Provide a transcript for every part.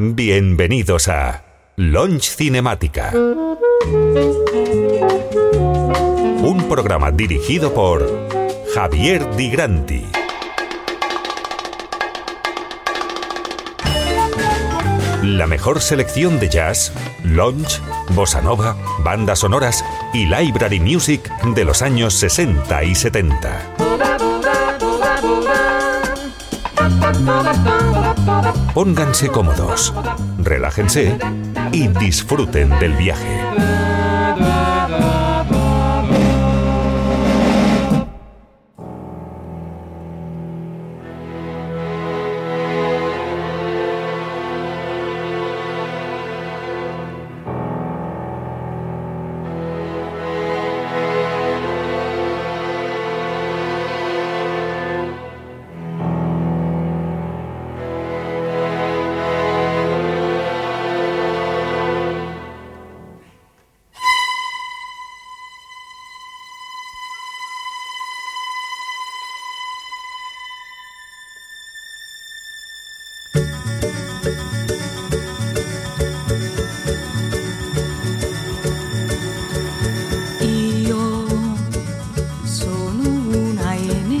Bienvenidos a Launch Cinemática. Un programa dirigido por Javier Di Granti. La mejor selección de jazz, lounge, bossa nova, bandas sonoras y library music de los años 60 y 70. Pónganse cómodos, relájense y disfruten del viaje.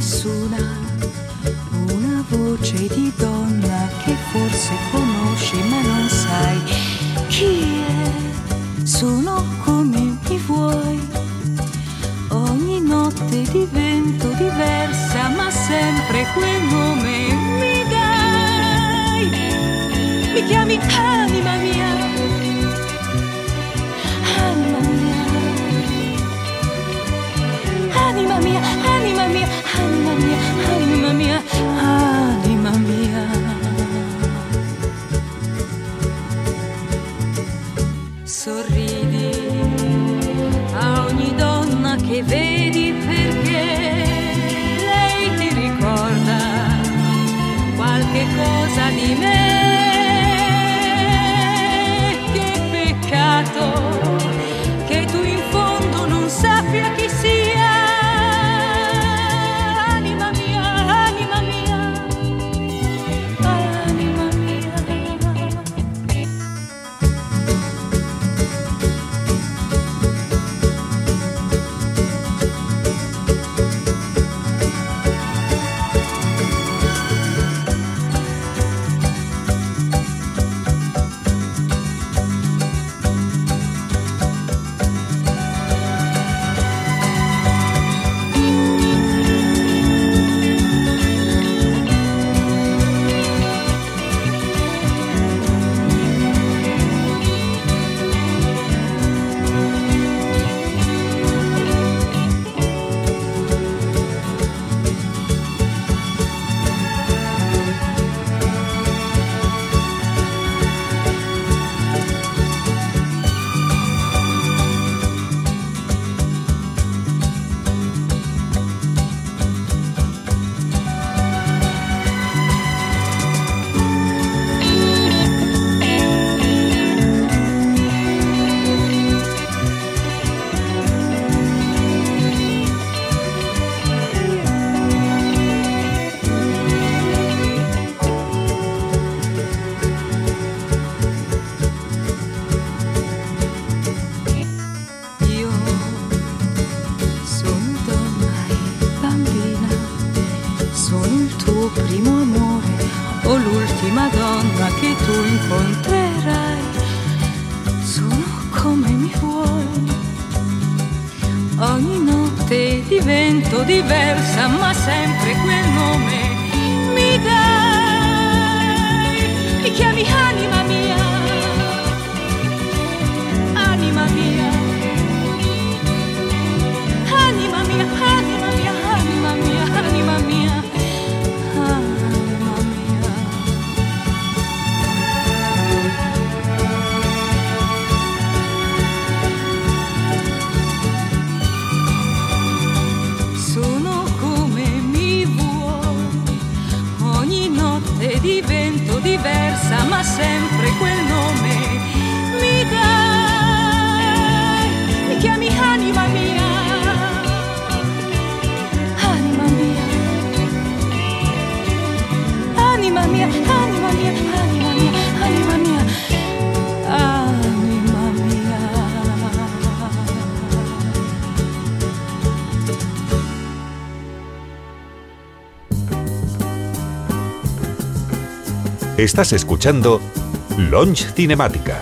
nessuna, una voce di donna che forse con sempre Estás escuchando Launch Cinemática.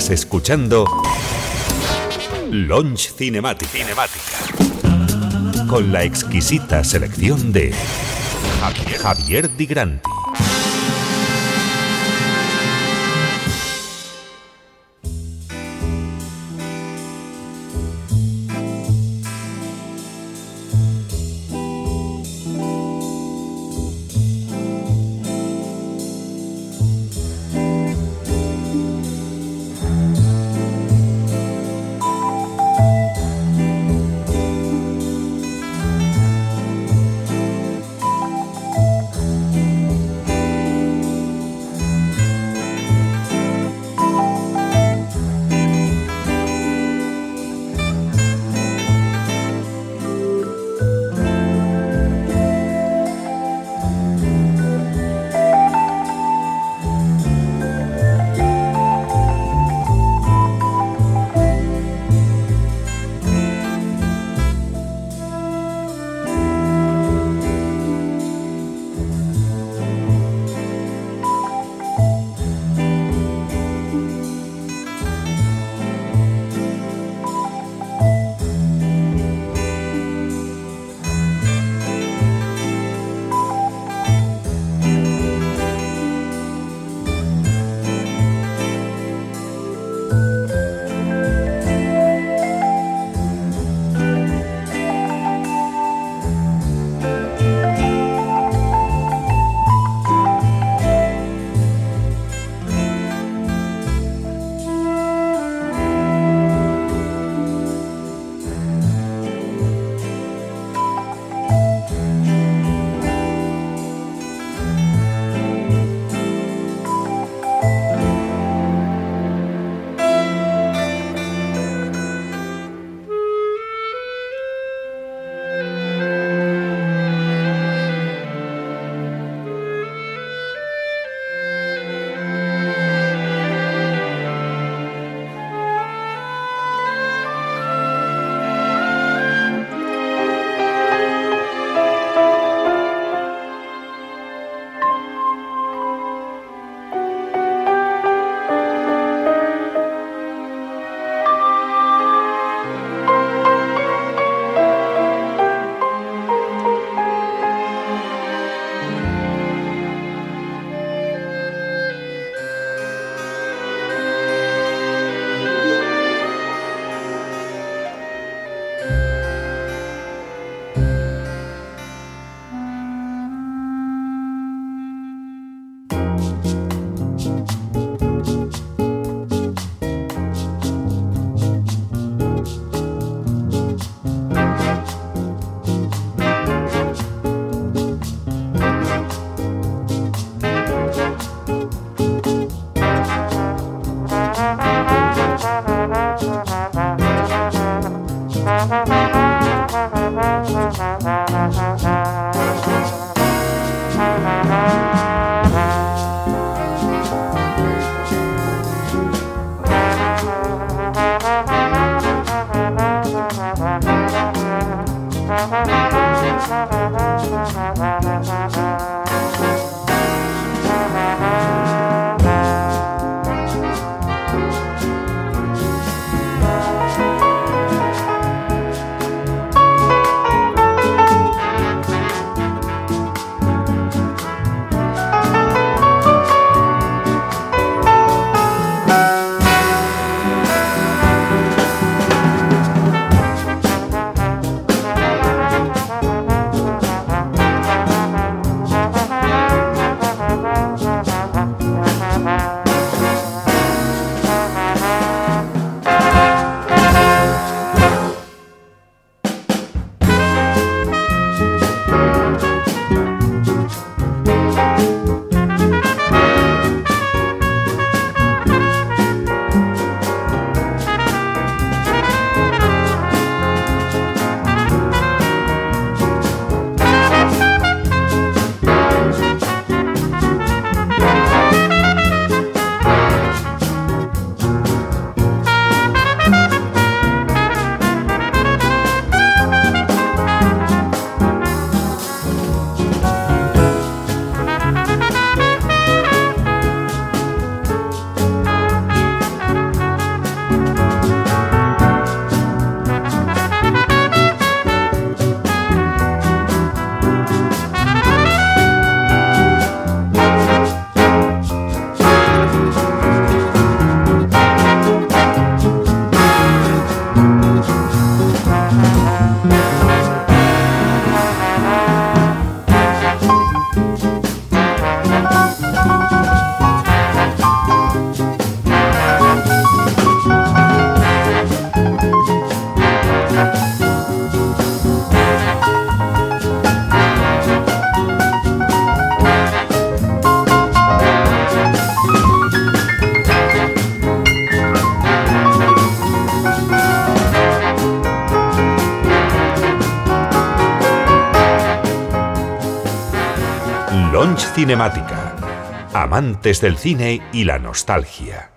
Estás escuchando Launch Cinematic. Cinemática. Con la exquisita selección de Javier, Javier Di. Cinemática. Amantes del cine y la nostalgia.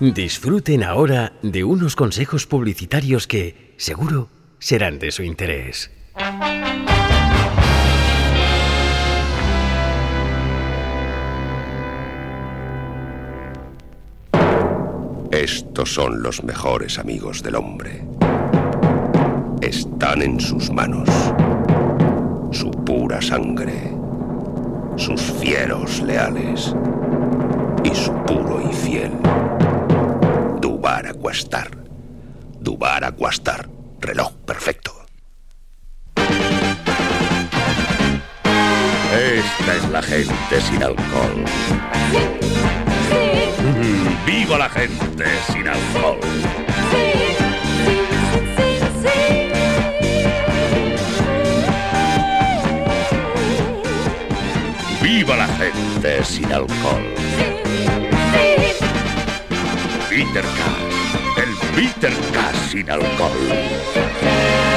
Disfruten ahora de unos consejos publicitarios que, seguro, serán de su interés. Estos son los mejores amigos del hombre. Están en sus manos. Su pura sangre. Sus fieros leales. Y su puro y fiel Dubar Aquastar. Dubar Aquastar. Reloj perfecto. Esta es la gente sin alcohol. ¡Viva la gente sin alcohol! ¡Viva la gente sin alcohol! Peter Cash, el Peter Cash sin alcohol.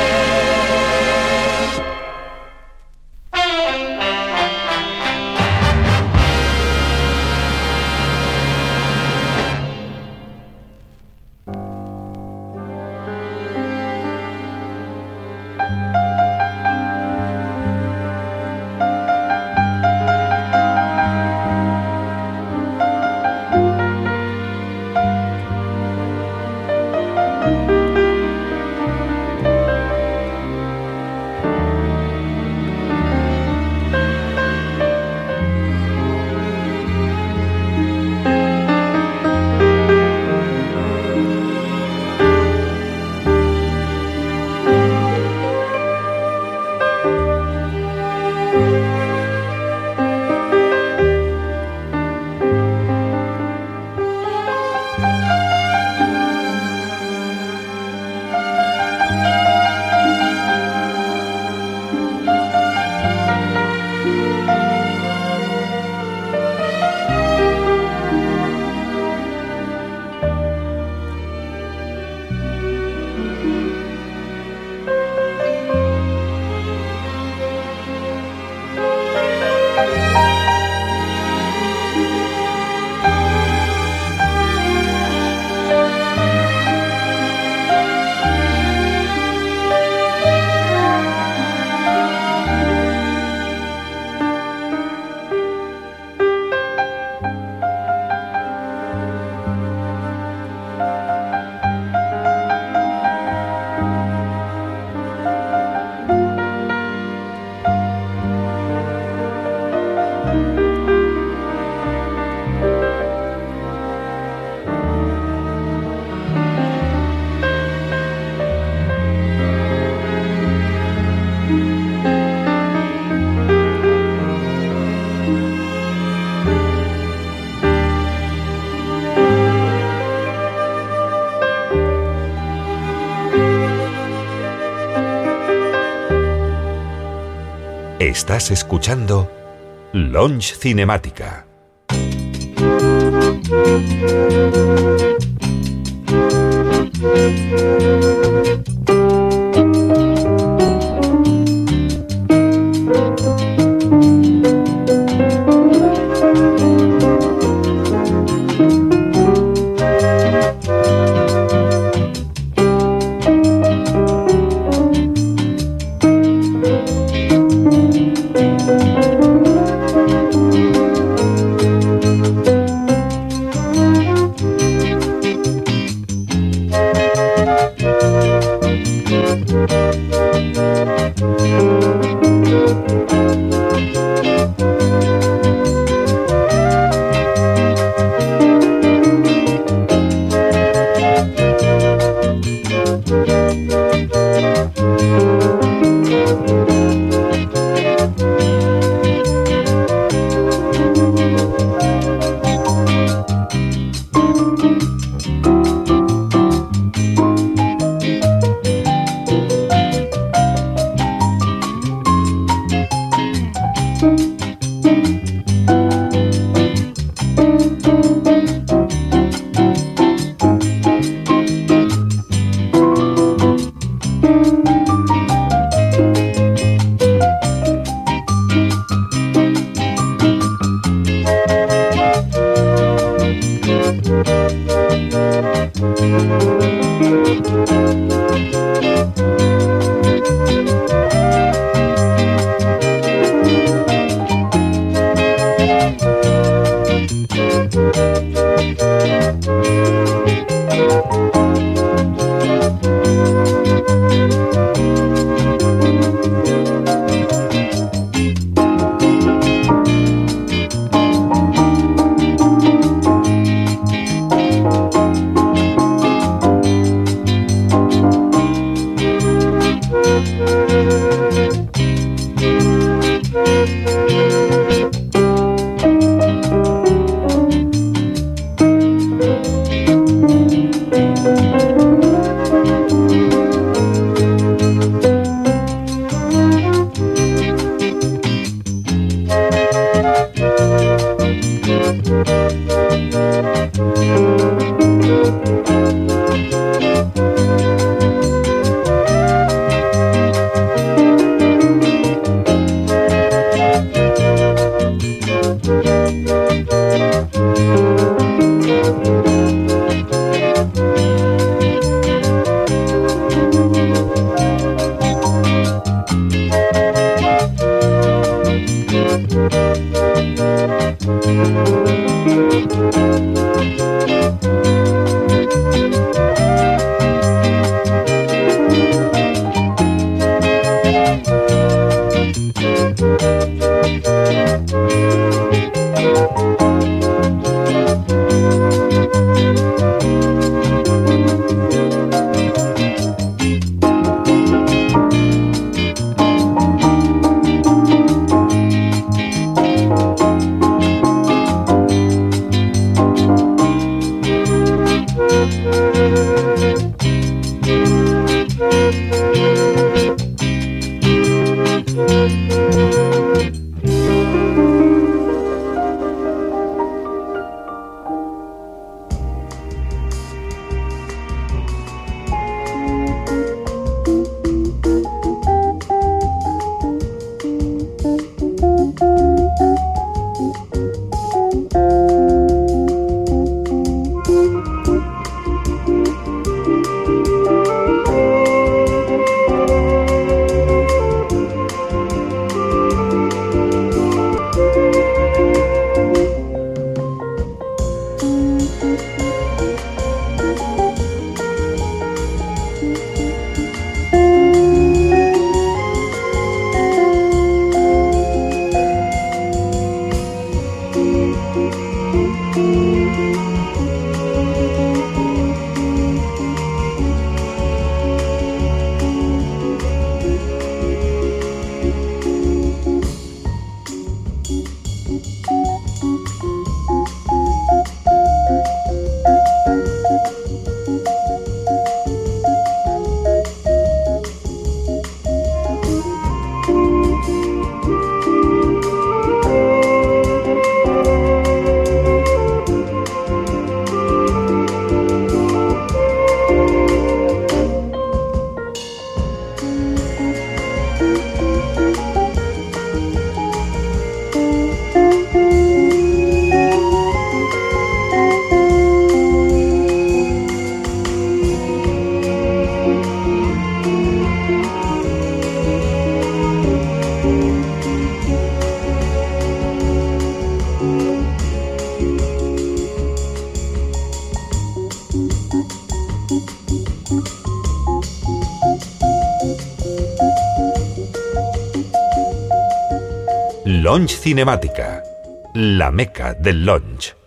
Estás escuchando Launch Cinemática. Lounge Cinemática, la meca del lounge.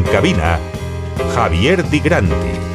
En cabina, Javier Di Grandi.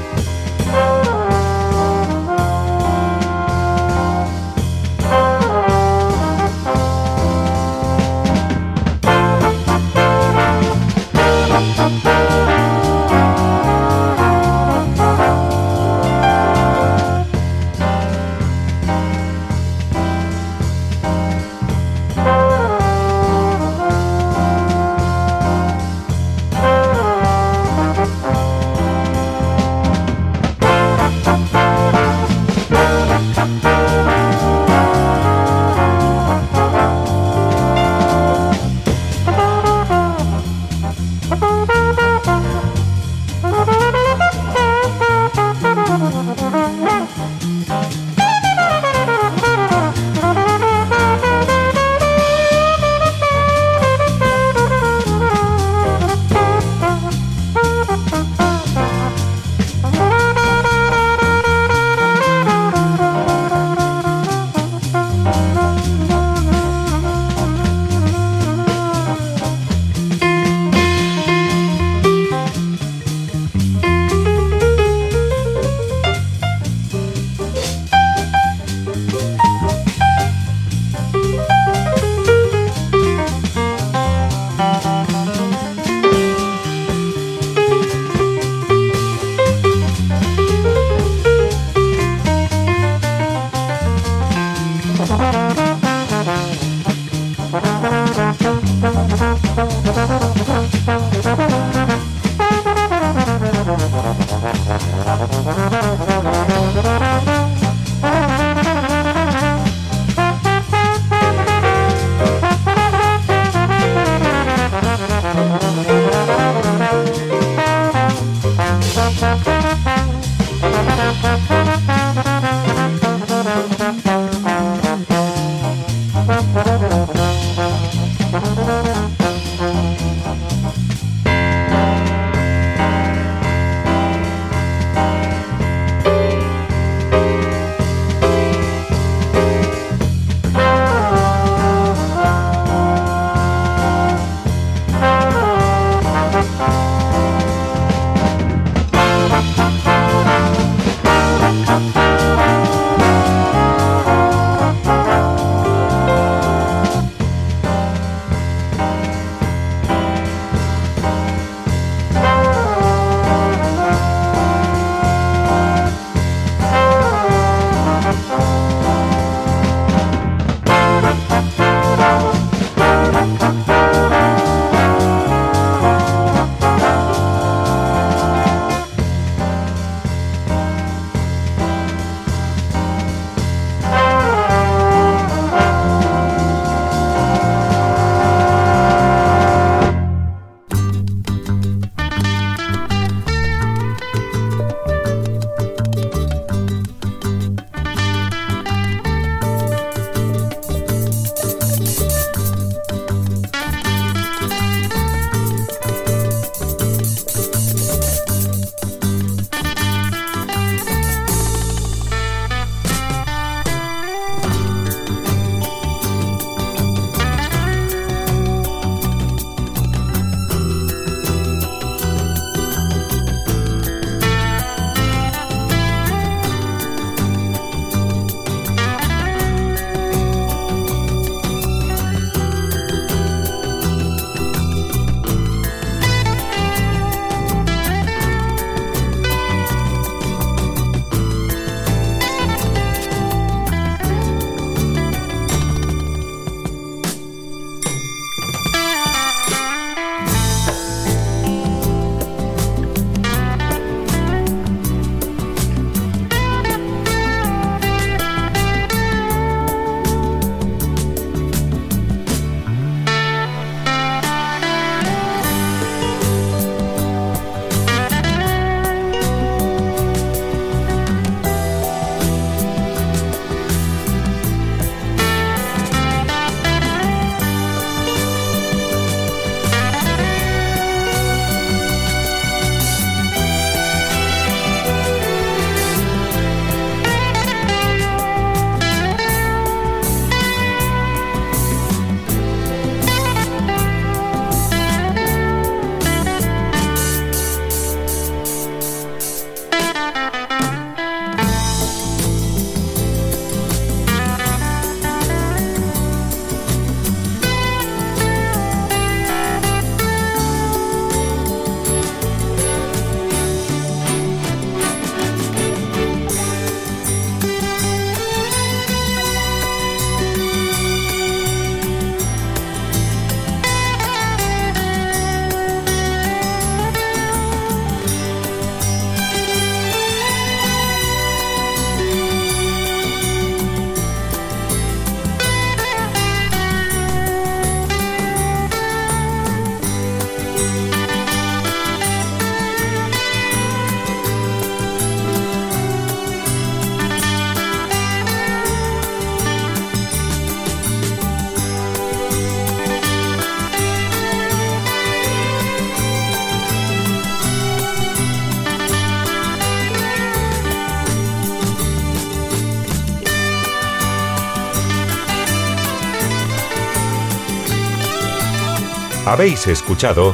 Habéis escuchado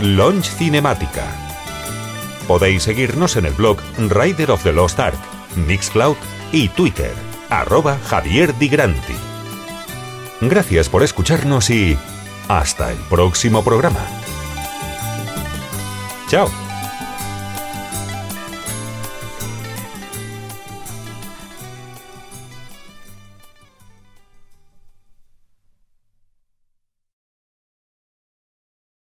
Launch Cinemática. Podéis seguirnos en el blog Rider of the Lost Ark, Mixcloud y Twitter, arroba Javier Di Granti. Gracias por escucharnos y hasta el próximo programa. Chao.